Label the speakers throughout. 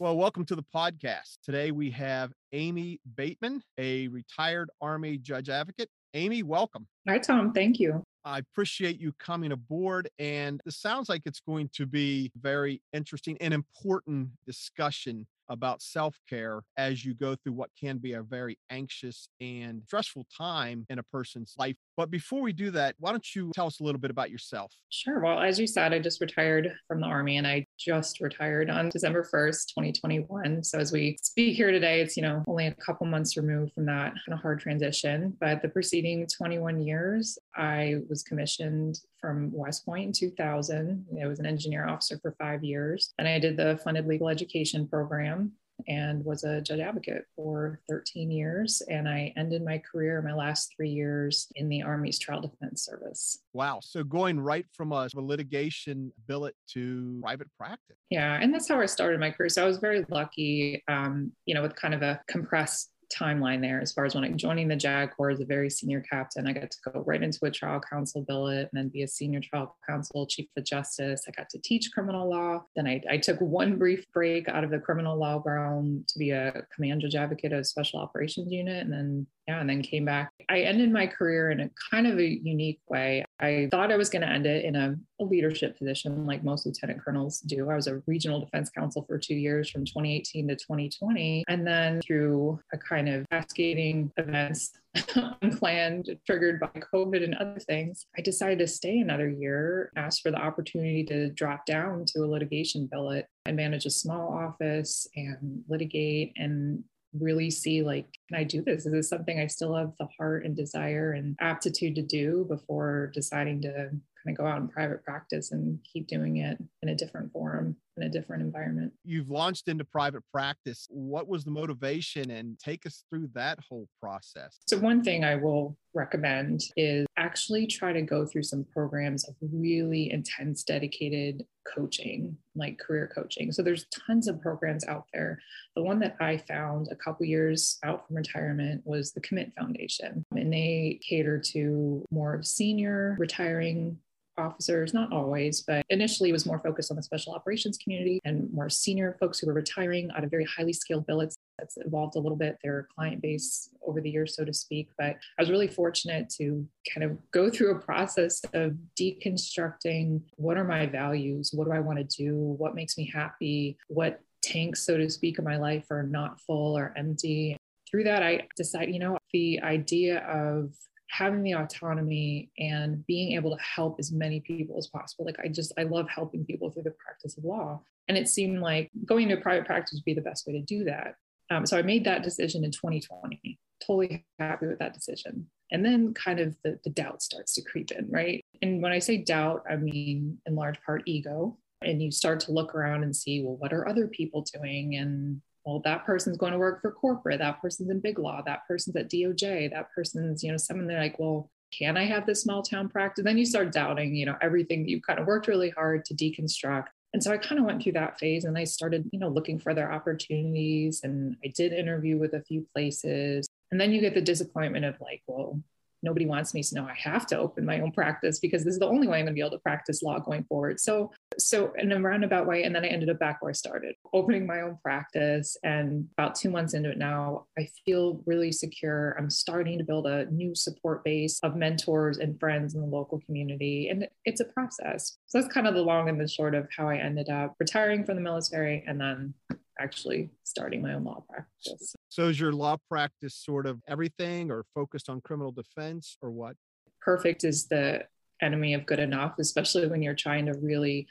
Speaker 1: Well, welcome to the podcast. Today we have Aimee Bateman, a retired Army judge advocate. Aimee, welcome.
Speaker 2: Hi, Tom. Thank you.
Speaker 1: I appreciate you coming aboard. And this sounds like it's going to be very interesting and important discussion about self care as you go through what can be a very anxious and stressful time in a person's life. But before we do that, why don't you tell us a little bit about yourself?
Speaker 2: Sure. Well, as you said, I just retired from the Army and I just retired on December 1st, 2021. So as we speak here today, it's, you know, only a couple months removed from that kind of hard transition. But the preceding 21 years, I was commissioned from West Point in 2000. I was an engineer officer for five years. And I did the funded legal education program and was a judge advocate for 13 years. And I ended my career, my last three years in the Army's Trial Defense Service.
Speaker 1: Wow. So going right from a, a litigation billet to private practice.
Speaker 2: Yeah. And that's how I started my career. So I was very lucky, um, you know, with kind of a compressed timeline there as far as when I joining the JAG Corps as a very senior captain. I got to go right into a trial counsel billet and then be a senior trial counsel, chief of justice. I got to teach criminal law. Then I, I took one brief break out of the criminal law realm to be a command judge advocate of special operations unit. And then yeah, and then came back. I ended my career in a kind of a unique way. I thought I was going to end it in a, a, leadership position, like most lieutenant colonels do. I was a regional defense counsel for two years from 2018 to 2020. And then through a kind of cascading events, unplanned, triggered by COVID and other things, I decided to stay another year, asked for the opportunity to drop down to a litigation billet. And manage a small office and litigate and really see like can i do this? Is this something i still have the heart and desire and aptitude to do before deciding to kind of go out in private practice and keep doing it in a different forum in a different environment.
Speaker 1: You've launched into private practice. What was the motivation and take us through that whole process?
Speaker 2: So, one thing I will recommend is actually try to go through some programs of really intense, dedicated coaching, like career coaching. So, there's tons of programs out there. The one that I found a couple years out from retirement was the Commit Foundation, and they cater to more senior retiring officers, not always, but initially was more focused on the special operations community and more senior folks who were retiring out of very highly skilled billets. That's evolved a little bit, their client base over the years, so to speak. But I was really fortunate to kind of go through a process of deconstructing what are my values? What do I want to do? What makes me happy? What tanks, so to speak, of my life are not full or empty? Through that, I decided, you know, the idea of having the autonomy and being able to help as many people as possible. Like I just, I love helping people through the practice of law. And it seemed like going to private practice would be the best way to do that. Um, so I made that decision in 2020, totally happy with that decision. And then kind of the, the doubt starts to creep in, right? And when I say doubt, I mean in large part ego. And you start to look around and see, well, what are other people doing? And well, that person's going to work for corporate, that person's in big law, that person's at DOJ, that person's, you know, someone they're like, well, can I have this small town practice? Then you start doubting, you know, everything that you kind of worked really hard to deconstruct. And so I kind of went through that phase and I started, you know, looking for other opportunities. And I did interview with a few places. And then you get the disappointment of like, well, nobody wants me so now i have to open my own practice because this is the only way i'm going to be able to practice law going forward. So so in a roundabout way and then i ended up back where i started opening my own practice. And about two months into it now i feel really secure. I'm starting to build a new support base of mentors and friends in the local community. And it's a process. So that's kind of the long and the short of how i ended up retiring from the military and then actually starting my own law practice.
Speaker 1: So is your law practice sort of everything or focused on criminal defense or what?
Speaker 2: Perfect is the enemy of good enough, especially when you're trying to really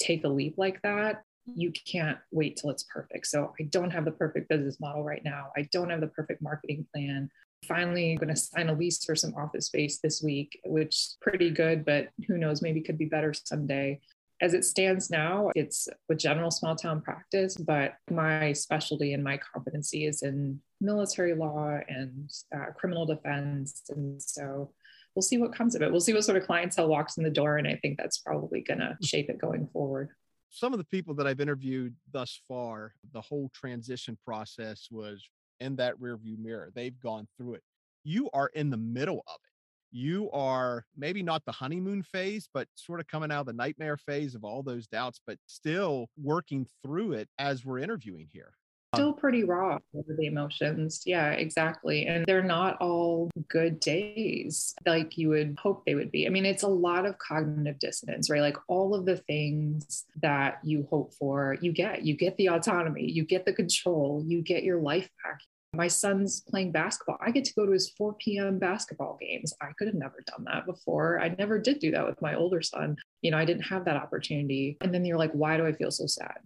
Speaker 2: take a leap like that. You can't wait till it's perfect. So I don't have the perfect business model right now. I don't have the perfect marketing plan. Finally, I'm going to sign a lease for some office space this week, which is pretty good, but who knows, maybe could be better someday as it stands now, it's a general small town practice, but my specialty and my competency is in military law and uh, criminal defense. And so we'll see what comes of it. We'll see what sort of clientele walks in the door. And I think that's probably going to shape it going forward.
Speaker 1: Some of the people that I've interviewed thus far, the whole transition process was in that rearview mirror. They've gone through it. You are in the middle of it you are maybe not the honeymoon phase, but sort of coming out of the nightmare phase of all those doubts, but still working through it as we're interviewing here.
Speaker 2: Um, still pretty raw over the emotions. Yeah, exactly. And they're not all good days like you would hope they would be. I mean, it's a lot of cognitive dissonance, right? Like all of the things that you hope for, you get. You get the autonomy, you get the control, you get your life back. My son's playing basketball. I get to go to his 4 p.m. basketball games. I could have never done that before. I never did do that with my older son. You know, I didn't have that opportunity. And then you're like, why do I feel so sad?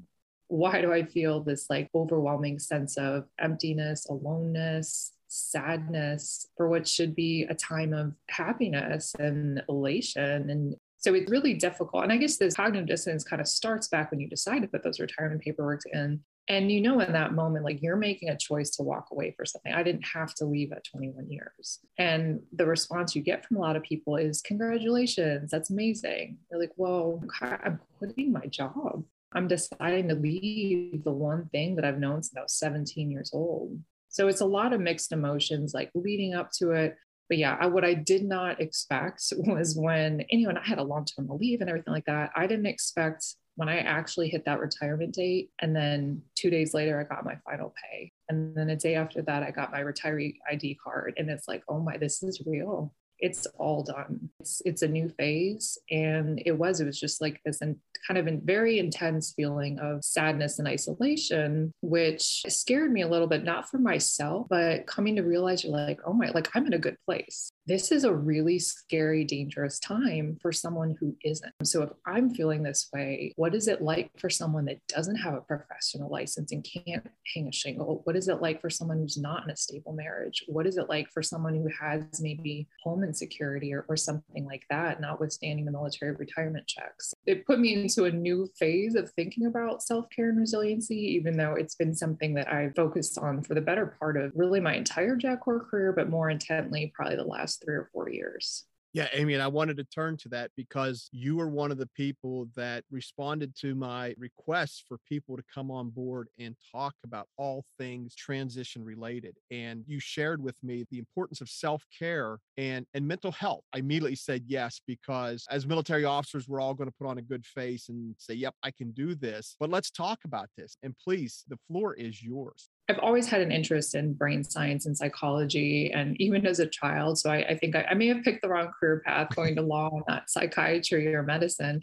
Speaker 2: Why do I feel this like overwhelming sense of emptiness, aloneness, sadness for what should be a time of happiness and elation and so it's really difficult. And I guess this cognitive dissonance kind of starts back when you decide to put those retirement paperwork in. And you know, in that moment, like you're making a choice to walk away for something. I didn't have to leave at 21 years. And the response you get from a lot of people is, Congratulations, that's amazing. they're like, Well, I'm quitting my job. I'm deciding to leave the one thing that I've known since I was 17 years old. So it's a lot of mixed emotions, like leading up to it. But yeah, I, what I did not expect was when, and, you know, and I had a long term leave and everything like that. I didn't expect when I actually hit that retirement date. And then two days later, I got my final pay. And then a day after that, I got my retiree ID card. And it's like, oh my, this is real. It's all done. It's, it's a new phase. And it was, it was just like this and kind of a very intense feeling of sadness and isolation, which scared me a little bit, not for myself, but coming to realize you're like, oh my, like I'm in a good place this is a really scary, dangerous time for someone who isn't. So, if I'm feeling this way, what is it like for someone that doesn't have a professional license and can't hang a shingle? What is it like for someone who's not in a stable marriage? What is it like for someone who has maybe home insecurity or, or something like that, notwithstanding the military retirement checks? It put me into a new phase of thinking about self care and resiliency, even though it's been something that I've focused on for the better part of really my entire JAG Corps career, but more intently, probably the last three or four years.
Speaker 1: Yeah, Aimee, and I wanted to turn to that because you were one of the people that responded to my requests for people to come on board and talk about all things transition related. And you shared with me the importance of self-care and and mental health. I immediately said yes because as military officers, we're all going to put on a good face and say, "Yep, I can do this." But let's talk about this. And please, the floor is yours.
Speaker 2: I've always had an interest in brain science and psychology, and even as a child. So I, I think I, I, may have picked the wrong career path going to law, not psychiatry or medicine.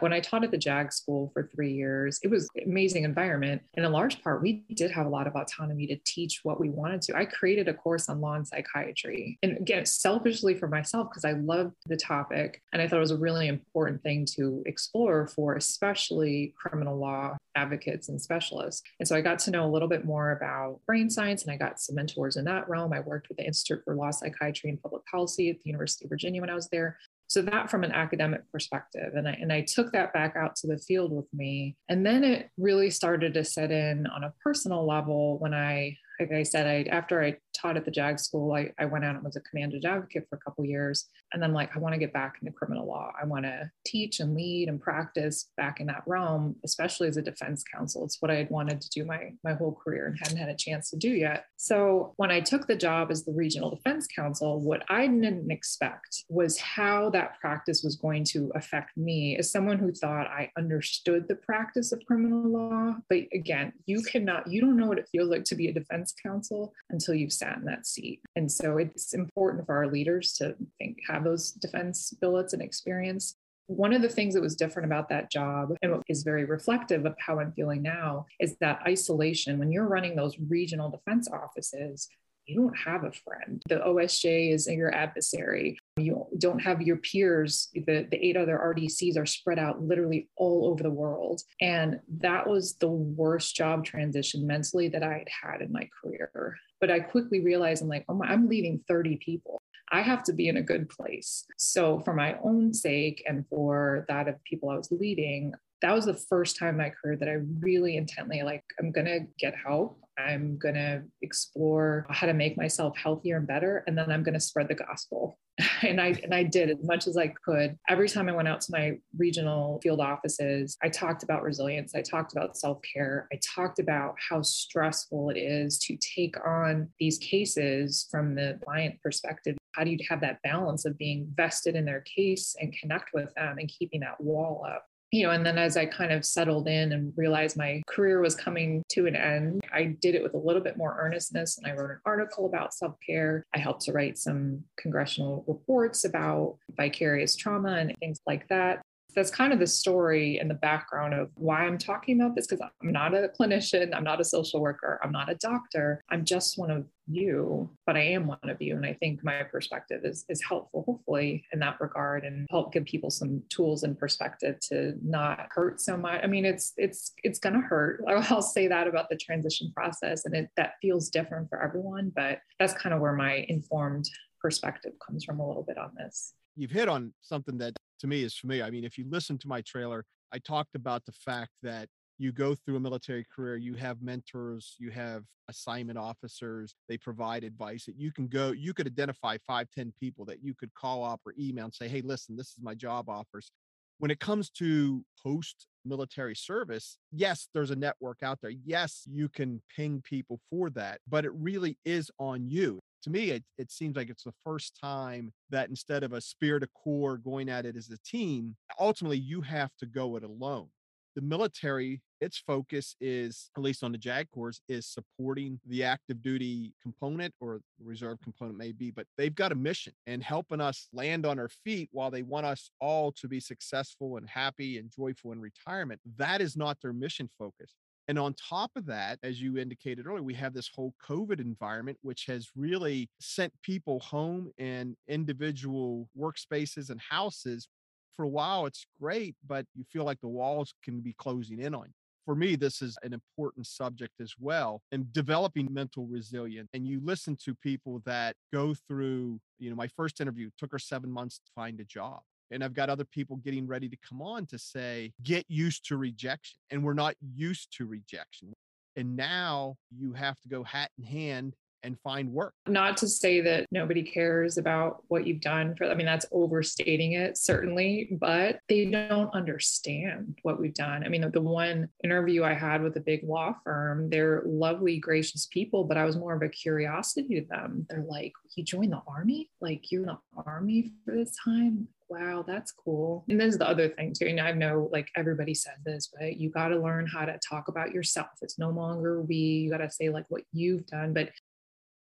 Speaker 2: When I taught at the JAG school for three years, it was an amazing environment. And in large part, we did have a lot of autonomy to teach what we wanted to. I created a course on law and psychiatry. And again, selfishly for myself, because I loved the topic and I thought it was a really important thing to explore for especially criminal law advocates and specialists. And so I got to know a little bit more about brain science and I got some mentors in that realm. I worked with the Institute for Law Psychiatry and Public Policy at the University of Virginia when I was there. So that from an academic perspective. And I and I took that back out to the field with me. And then it really started to set in on a personal level when I like I said, I after I taught at the JAG school, I, I went out and was a command judge advocate for a couple years. And then like I want to get back into criminal law. I want to teach and lead and practice back in that realm, especially as a defense counsel. It's what I had wanted to do my my whole career and hadn't had a chance to do yet. So when I took the job as the regional defense counsel, what I didn't expect was how that practice was going to affect me as someone who thought I understood the practice of criminal law. But again, you cannot, you don't know what it feels like to be a defense counsel until you've sat in that seat. And so it's important for our leaders to think, have those defense billets and experience. One of the things that was different about that job and what is very reflective of how I'm feeling now is that isolation. When you're running those regional defense offices, you don't have a friend. The OSJA is your adversary. You don't have your peers, the, the eight other RDCs are spread out literally all over the world. And that was the worst job transition mentally that I had had in my career. But I quickly realized I'm like, oh my, I'm leaving 30 people. I have to be in a good place. So, for my own sake and for that of people I was leading, that was the first time in my career that I really intently like, I'm going to get help. I'm going to explore how to make myself healthier and better. And then I'm going to spread the gospel. and I, and I did as much as I could. Every time I went out to my regional field offices, I talked about resilience. I talked about self care. I talked about how stressful it is to take on these cases from the client perspective. How do you have that balance of being vested in their case and connect with them and keeping that wall up? You know, and then as I kind of settled in and realized my career was coming to an end, I did it with a little bit more earnestness. And I wrote an article about self care. I helped to write some congressional reports about vicarious trauma and things like that that's kind of the story and the background of why I'm talking about this because I'm not a clinician, I'm not a social worker, I'm not a doctor. I'm just one of you, but I am one of you. And I think my perspective is, is helpful, hopefully, in that regard and help give people some tools and perspective to not hurt so much. I mean, it's it's it's gonna hurt. I'll say that about the transition process. And it that feels different for everyone, but that's kind of where my informed perspective comes from a little bit on this
Speaker 1: you've hit on something that to me is familiar. I mean, if you listen to my trailer, I talked about the fact that you go through a military career, you have mentors, you have assignment officers, they provide advice that you can go, you could identify five, ten people that you could call up or email and say, hey, listen, this is my job offers. When it comes to post military service, yes, there's a network out there. Yes, you can ping people for that, but it really is on you to me, it, it seems like it's the first time that instead of a spirit of corps going at it as a team, ultimately you have to go it alone. The military, its focus is, at least on the JAG Corps, is supporting the active duty component or reserve component, maybe, but they've got a mission and helping us land on our feet while they want us all to be successful and happy and joyful in retirement. That is not their mission focus. And on top of that, as you indicated earlier, we have this whole COVID environment, which has really sent people home in individual workspaces and houses. For a while, it's great, but you feel like the walls can be closing in on you. For me, this is an important subject as well and developing mental resilience. And you listen to people that go through, you know, my first interview took her seven months to find a job and I've got other people getting ready to come on to say, get used to rejection. And we're not used to rejection. And now you have to go hat in hand and find work.
Speaker 2: Not to say that nobody cares about what you've done for I mean that's overstating it certainly, but they don't understand what we've done. I mean the one interview I had with a big law firm, they're lovely gracious people, but I was more of a curiosity to them. They're like, "You joined the army? Like you're in the army for this time?" Wow, that's cool. And there's the other thing too. And I know like everybody said this, but you got to learn how to talk about yourself. It's no longer we, you got to say like what you've done. But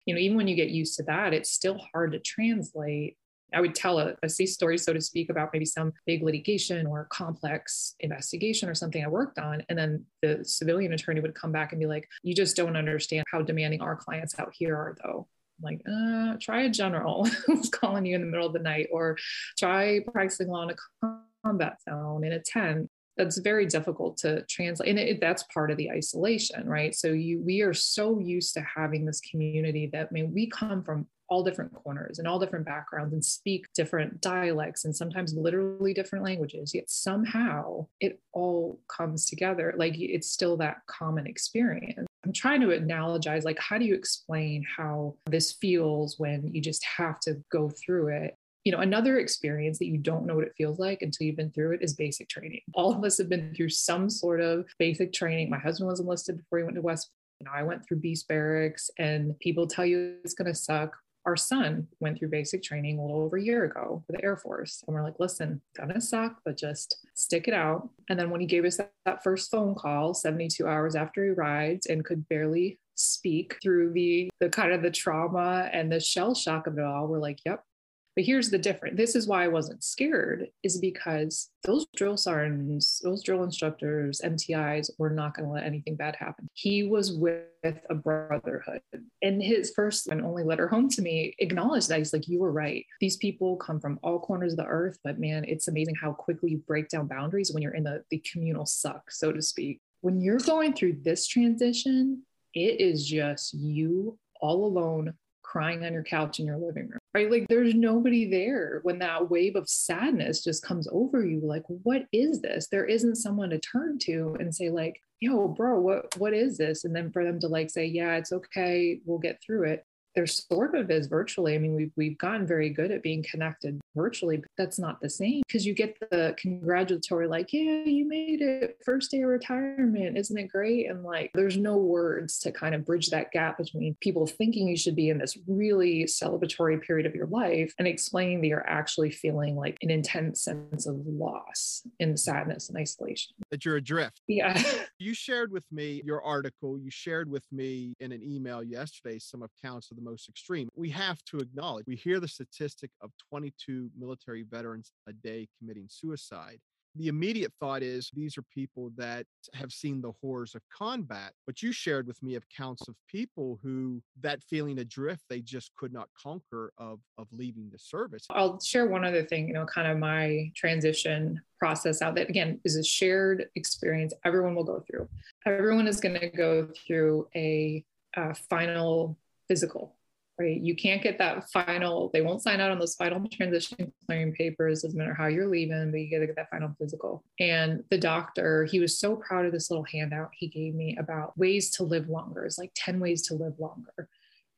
Speaker 2: you know, even when you get used to that, it's still hard to translate. I would tell a a, story, so to speak, about maybe some big litigation or complex investigation or something I worked on. And then the civilian attorney would come back and be like, You just don't understand how demanding our clients out here are, though. Like, uh, try a general who's calling you in the middle of the night, or try practicing law in a combat zone in a tent. That's very difficult to translate and it, that's part of the isolation right? So you we are so used to having this community that i mean we come from all different corners and all different backgrounds and speak different dialects and sometimes literally different languages yet somehow it all comes together like it's still that common experience i'm trying to analogize like how do you explain how this feels when you just have to go through it you know, another experience that you don't know what it feels like until you've been through it is basic training. All of us have been through some sort of basic training. My husband was enlisted before he went to West. You know, I went through beast barracks and people tell you it's going to suck. Our son went through basic training a little over a year ago for the Air Force. And we're like, listen, gonna suck, but just stick it out. And then when he gave us that, that first phone call, 72 hours after he arrived and could barely speak through the the kind of the trauma and the shell shock of it all, we're like, yep, But here's the difference. This is why I wasn't scared, is because those drill sergeants, those drill instructors, MTIs were not going to let anything bad happen. He was with a brotherhood. And his first and only letter home to me acknowledged that. He's like, You were right. These people come from all corners of the earth, but man, it's amazing how quickly you break down boundaries when you're in the, the communal suck, so to speak. When you're going through this transition, it is just you all alone crying on your couch in your living room, right? Like there's nobody there when that wave of sadness just comes over you. Like, what is this? There isn't someone to turn to and say, like, yo, bro, what what is this? And then for them to like say, yeah, it's okay, we'll get through it there sort of is virtually. I mean, we've, we've gotten very good at being connected virtually, but that's not the same because you get the congratulatory, like, yeah, you made it first day of retirement. Isn't it great? And like, there's no words to kind of bridge that gap between people thinking you should be in this really celebratory period of your life and explaining that you're actually feeling like an intense sense of loss and sadness and isolation.
Speaker 1: That you're adrift.
Speaker 2: Yeah.
Speaker 1: you shared with me your article. You shared with me in an email yesterday some accounts of the most extreme. We have to acknowledge, we hear the statistic of 22 military veterans a day committing suicide. The immediate thought is these are people that have seen the horrors of combat. But you shared with me accounts of people who that feeling adrift they just could not conquer of of leaving the service.
Speaker 2: I'll share one other thing, you know, kind of my transition process out that again is a shared experience everyone will go through. Everyone is going to go through a, a final physical right? You can't get that final, they won't sign out on those final transition clearing papers, doesn't matter how you're leaving, but you got to get that final physical. And the doctor, he was so proud of this little handout he gave me about ways to live longer. It's like 10 ways to live longer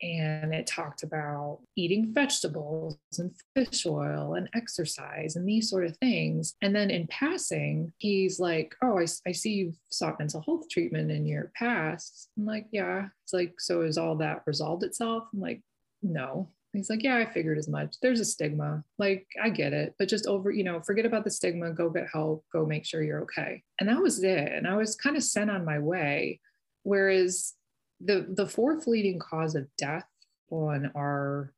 Speaker 2: and it talked about eating vegetables and fish oil and exercise and these sort of things. And then in passing, he's like, Oh, I, I see you've sought mental health treatment in your past. I'm like, Yeah. It's like, So is all that resolved itself? I'm like, No. He's like, Yeah, I figured as much. There's a stigma. Like, I get it, but just over, you know, forget about the stigma, go get help, go make sure you're okay. And that was it. And I was kind of sent on my way. Whereas the the fourth leading cause of death on our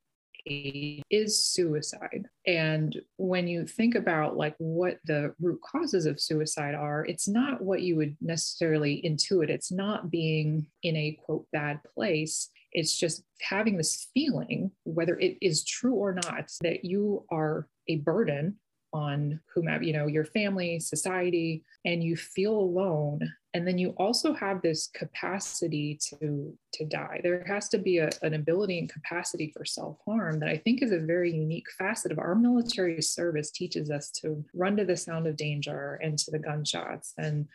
Speaker 2: is suicide and when you think about like what the root causes of suicide are it's not what you would necessarily intuit it's not being in a quote bad place it's just having this feeling whether it is true or not that you are a burden on whomever you know your family society and you feel alone. And then you also have this capacity to to die. There has to be a, an ability and capacity for self-harm that i think is a very unique facet of our military service teaches us to run to the sound of danger and to the gunshots and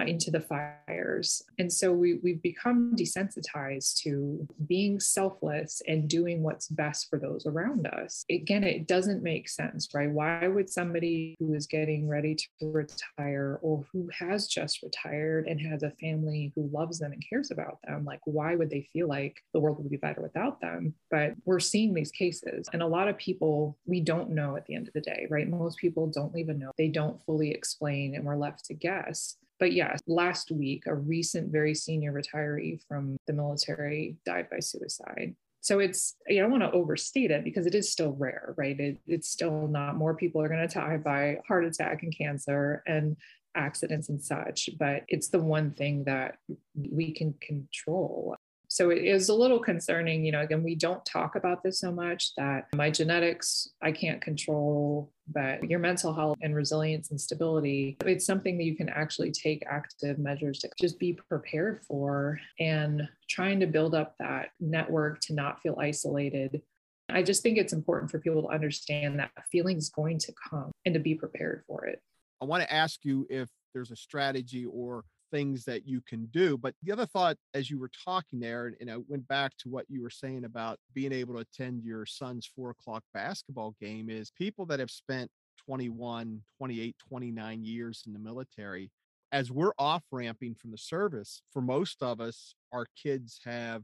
Speaker 2: uh, into the fires. And so we, we've become desensitized to being selfless and doing what's best for those around us. Again, it doesn't make sense, right? Why would somebody who is getting ready to retire or who has just retired and has a family who loves them and cares about them, like, why would they feel like the world would be better without them? But we're seeing these cases. And a lot of people, we don't know at the end of the day, right? Most people don't a note, they don't fully explain, and we're left to guess. But yes, last week, a recent, very senior retiree from the military died by suicide. So it's, I don't want to overstate it because it is still rare, right? It, it's still not, more people are going to die by heart attack and cancer and accidents and such, but it's the one thing that we can control so it is a little concerning you know again we don't talk about this so much that my genetics i can't control but your mental health and resilience and stability it's something that you can actually take active measures to just be prepared for and trying to build up that network to not feel isolated. I just think it's important for people to understand that feeling is going to come and to be prepared for it.
Speaker 1: I want to ask you if there's a strategy or things that you can do. But the other thought, as you were talking there, and I went back to what you were saying about being able to attend your son's four o'clock basketball game, is people that have spent 21, 28, 29 years in the military, as we're off ramping from the service, for most of us, our kids have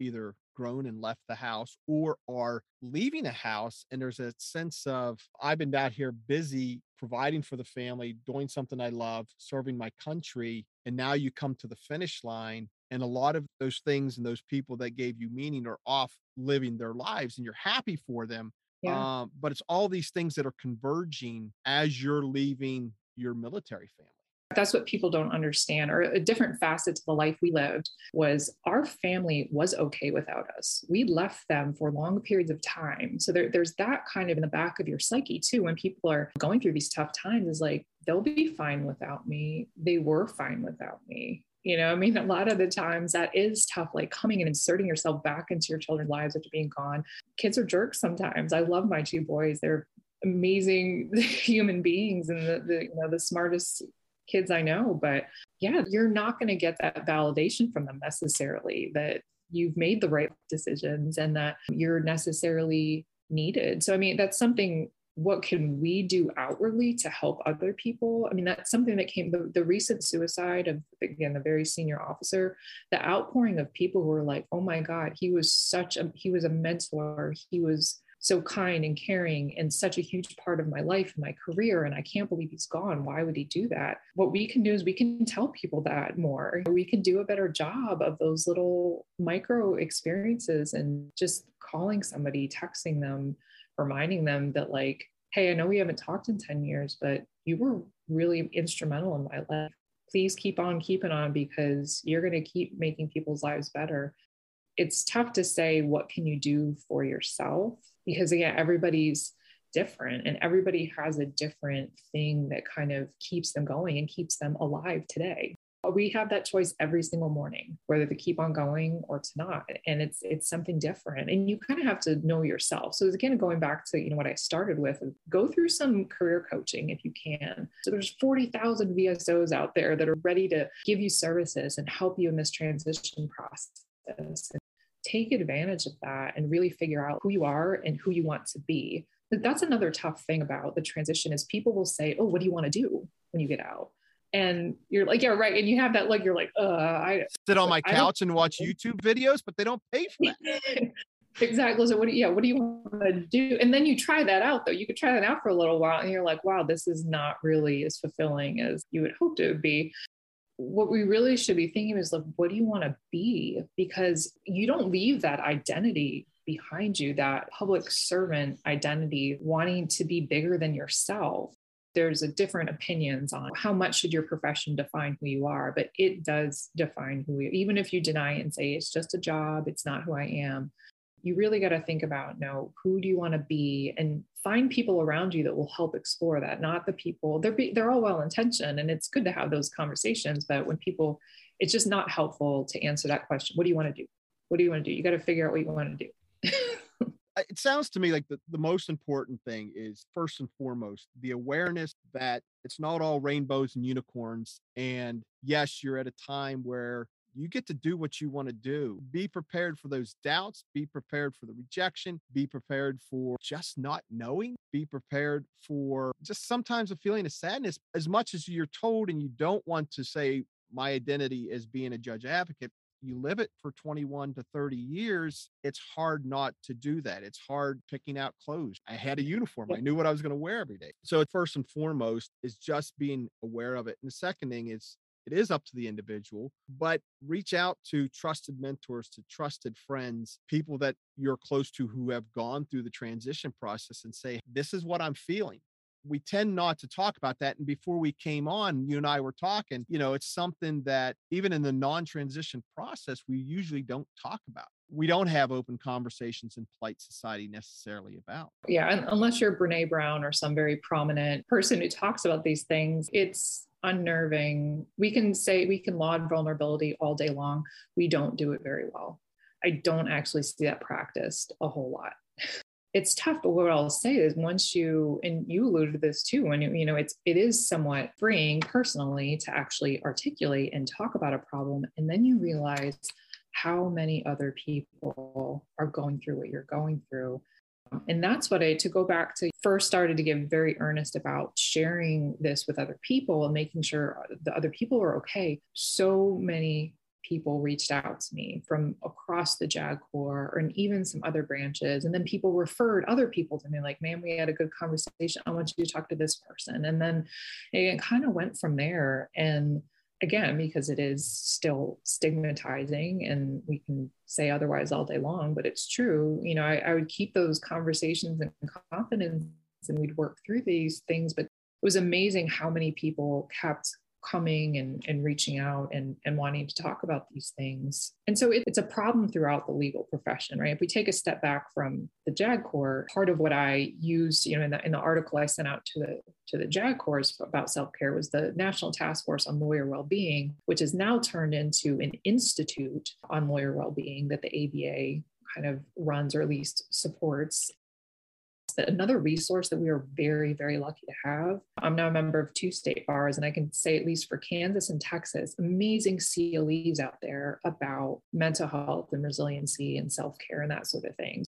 Speaker 1: either grown and left the house or are leaving a house and there's a sense of i've been out here busy providing for the family doing something i love serving my country and now you come to the finish line and a lot of those things and those people that gave you meaning are off living their lives and you're happy for them Yeah. Um, but it's all these things that are converging as you're leaving your military family.
Speaker 2: That's what people don't understand, or a different facet to the life we lived was our family was okay without us. We left them for long periods of time. So there, there's that kind of in the back of your psyche too. When people are going through these tough times, is like, they'll be fine without me. They were fine without me. You know, I mean, a lot of the times that is tough, like coming and inserting yourself back into your children's lives after being gone. Kids are jerks sometimes. I love my two boys. They're amazing human beings and the, the you know the smartest kids I know. But yeah, you're not going to get that validation from them necessarily that you've made the right decisions and that you're necessarily needed. So, I mean, that's something. What can we do outwardly to help other people? I mean, that's something that came the, the recent suicide of again the very senior officer, the outpouring of people who were like, "Oh my God, he was such a he was a mentor. He was so kind and caring and such a huge part of my life and my career. And I can't believe he's gone. Why would he do that? What we can do is we can tell people that more. We can do a better job of those little micro experiences and just calling somebody, texting them, reminding them that, like, hey, I know we haven't talked in 10 years, but you were really instrumental in my life. Please keep on keeping on because you're going to keep making people's lives better. It's tough to say, what can you do for yourself? Because again everybody's different and everybody has a different thing that kind of keeps them going and keeps them alive today. We have that choice every single morning whether to keep on going or to not. And it's it's something different. And you kind of have to know yourself. So again going back to you know what i started with go through some career coaching if you can. So there's 40,000 VSOs out there that are ready to give you services and help you in this transition process take advantage of that and really figure out who you are and who you want to be. But that's another tough thing about the transition is people will say, "Oh, what do you want to do when you get out?" And you're like, "Yeah, right." And you have that like you're like, "Uh, I
Speaker 1: sit on my couch and watch YouTube videos, but they don't pay for
Speaker 2: that." exactly. So what do you, yeah, what do you want to do? And then you try that out though. You could try that out for a little while and you're like, wow, this is not really as fulfilling as you would hope it would be what we really should be thinking is like what do you want to be? Because you don't leave that identity behind you that public servant identity wanting to be bigger than yourself. There's a different opinions on how much should your profession define who you are but it does define who you even if you deny it and say it's just a job it's not who i am you really got to think about no who do you want to be and find people around you that will help explore that not the people they're be, they're all well intentioned and it's good to have those conversations but when people it's just not helpful to answer that question what do you want to do? What do you want to do? You got to figure out what you want to do
Speaker 1: it sounds to me like the, the most important thing is first and foremost the awareness that it's not all rainbows and unicorns and yes you're at a time where you get to do what you want to do. Be prepared for those doubts, be prepared for the rejection, be prepared for just not knowing, be prepared for just sometimes a feeling of sadness. As much as you're told and you don't want to say, my identity as being a judge advocate, you live it for 21 to 30 years, it's hard not to do that. It's hard picking out clothes. I had a uniform. I knew what I was going to wear every day. So, first and foremost is just being aware of it. And the second thing is it is up to the individual, but reach out to trusted mentors, to trusted friends, people that you're close to who have gone through the transition process and say, This is what I'm feeling. We tend not to talk about that. And before we came on, you and I were talking, you know, it's something that even in the non transition process, we usually don't talk about we don't have open conversations in polite society necessarily about.
Speaker 2: Yeah, unless you're Brene Brown or some very prominent person who talks about these things, it's unnerving. We can say we can laud vulnerability all day long. We don't do it very well. I don't actually see that practiced a whole lot. It's tough, but what I'll say is once you and you alluded to this too, when you know it's it is somewhat freeing personally to actually articulate and talk about a problem, and then you realize how many other people are going through what you're going through and that's what I, to go back to first started to get very earnest about sharing this with other people and making sure the other people were okay. So many people reached out to me from across the JAG Corps and even some other branches. And then people referred other people to me, like, man, we had a good conversation. I want you to talk to this person. And then it kind of went from there. And again because it is still stigmatizing and we can say otherwise all day long but it's true. You know i, I would keep those conversations in confidence and we'd work through these things but it was amazing how many people kept coming and, and reaching out and, and wanting to talk about these things. And so it, it's a problem throughout the legal profession, right? If we take a step back from the JAG Corps, part of what I used, you know, in the, in the article I sent out to the to the JAG Corps about self-care was the National Task Force on Lawyer Wellbeing, which is now turned into an institute on lawyer well-being that the ABA kind of runs or at least supports another resource that we are very, very lucky to have. I'm now a member of two state bars, and I can say, at least for Kansas and Texas, amazing CLEs out there about mental health and resiliency and self care and that sort of thing.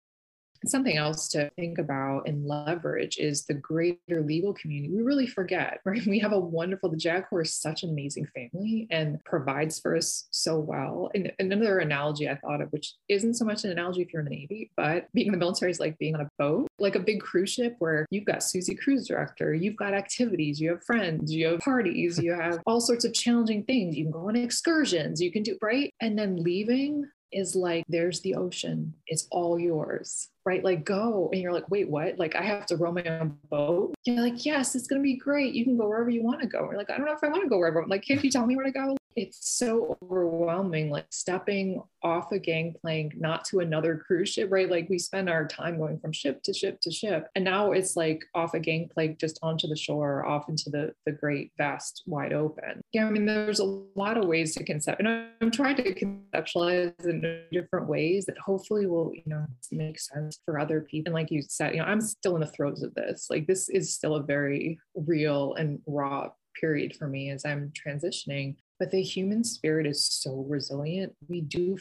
Speaker 2: Something else to think about and leverage is the greater legal community. We really forget, right? We have a wonderful, the JAG Corps is such an amazing family and provides for us so well. And another analogy I thought of, which isn't so much an analogy if you're in the Navy, but being in the military is like being on a boat, like a big cruise ship where you've got Susie cruise director, you've got activities, you have friends, you have parties, you have all sorts of challenging things. You can go on excursions, you can do, right? And then leaving is like, there's the ocean, it's all yours right? Like go. And you're like, wait, what? Like I have to row my own boat. You're like, yes, it's gonna be great. You can go wherever you want to go. We're like, I don't know if I want to go wherever. I'm like, can't you tell me where to go? It's so overwhelming like stepping off a gangplank not to another cruise ship right? Like we spend our time going from ship to ship to ship and now it's like off a gangplank just onto the shore off into the the great vast wide open. Yeah i mean there's a lot of ways to concept and i'm trying to conceptualize in different ways that hopefully will you know make sense for other people and like you said you know i'm still in the throes of this. Like this is still a very real and raw period for me as I'm transitioning. But the human spirit is so resilient. We do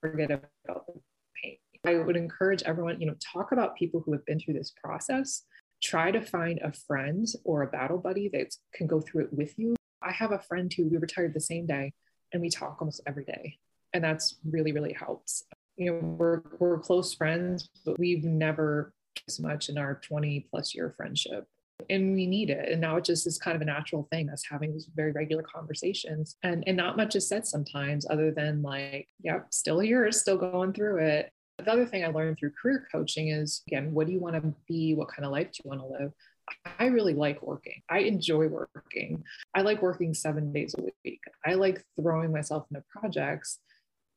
Speaker 2: forget about the pain. I would encourage everyone, you know, talk about people who have been through this process. Try to find a friend or a battle buddy that can go through it with you. I have a friend who we retired the same day and we talk almost every day. And that's really, really helps. You know, we're, we're close friends, but we've never as much in our 20 plus year friendship and we need it and now it just is kind of a natural thing us having these very regular conversations and and not much is said sometimes other than like yep, still here still going through it the other thing i learned through career coaching is again what do you want to be what kind of life do you want to live I really like working. I enjoy working. I like working seven days a week. I like throwing myself into projects.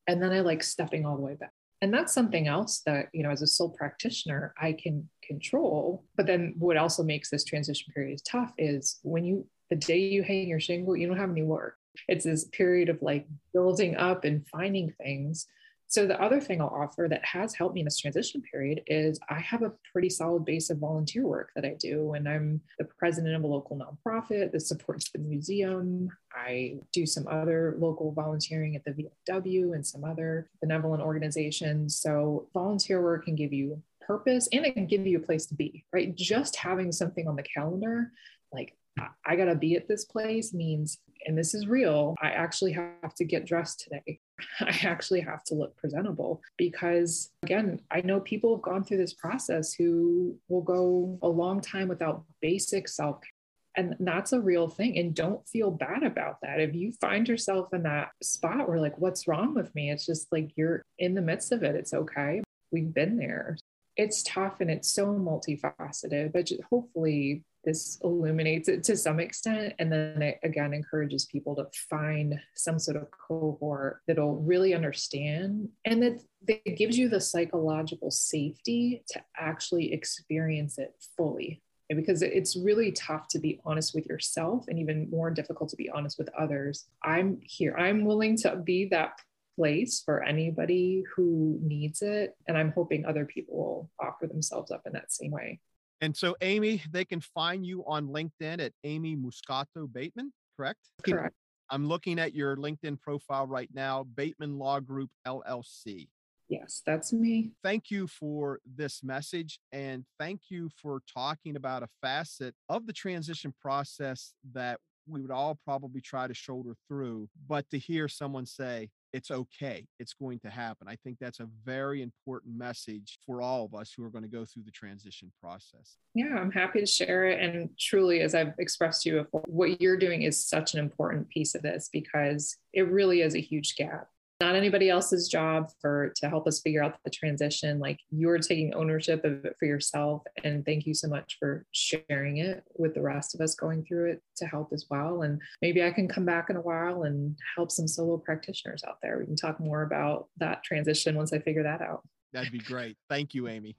Speaker 2: And then I like stepping all the way back and that's something else that you know as a sole practitioner i can control. But then what also makes this transition period tough is when you the day you hang your shingle you don't have any work. It's this period of like building up and finding things so the other thing I'll offer that has helped me in this transition period is I have a pretty solid base of volunteer work that I do. And I'm the president of a local nonprofit that supports the museum. I do some other local volunteering at the VFW and some other benevolent organizations. So volunteer work can give you purpose and it can give you a place to be, right? Just having something on the calendar, like I got to be at this place means, and this is real, I actually have to get dressed today. I actually have to look presentable because, again, I know people have gone through this process who will go a long time without basic self care. and that's a real thing and don't feel bad about that. If you find yourself in that spot where like what's wrong with me? It's just like you're in the midst of it. It's okay. We've been there it's tough and it's so multifaceted but hopefully this illuminates it to some extent. And then it again encourages people to find some sort of cohort that'll really understand and that, that gives you the psychological safety to actually experience it fully. Because it's really tough to be honest with yourself and even more difficult to be honest with others. I'm here. I'm willing to be that place for anybody who needs it and i'm hoping other people will offer themselves up in that same way
Speaker 1: and so, Aimee, they can find you on LinkedIn at Aimee Muscato Bateman, correct?
Speaker 2: Correct.
Speaker 1: I'm looking at your LinkedIn profile right now, Bateman Law Group LLC.
Speaker 2: Yes, that's me.
Speaker 1: Thank you for this message and thank you for talking about a facet of the transition process that we would all probably try to shoulder through. But to hear someone say, it's okay. It's going to happen. I think that's a very important message for all of us who are going to go through the transition process.
Speaker 2: Yeah, I'm happy to share it. And truly, as I've expressed to you before, what you're doing is such an important piece of this because it really is a huge gap not anybody else's job for to help us figure out the transition. Like you're taking ownership of it for yourself and thank you so much for sharing it with the rest of us going through it to help as well. And maybe i can come back in a while and help some solo practitioners out there. We can talk more about that transition once i figure that out.
Speaker 1: That'd be great. Thank you Aimee.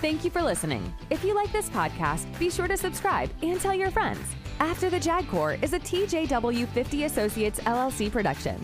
Speaker 3: Thank you for listening. If you like this podcast, be sure to subscribe and tell your friends. After the JAG Corps is a TJW 50 Associates LLC production.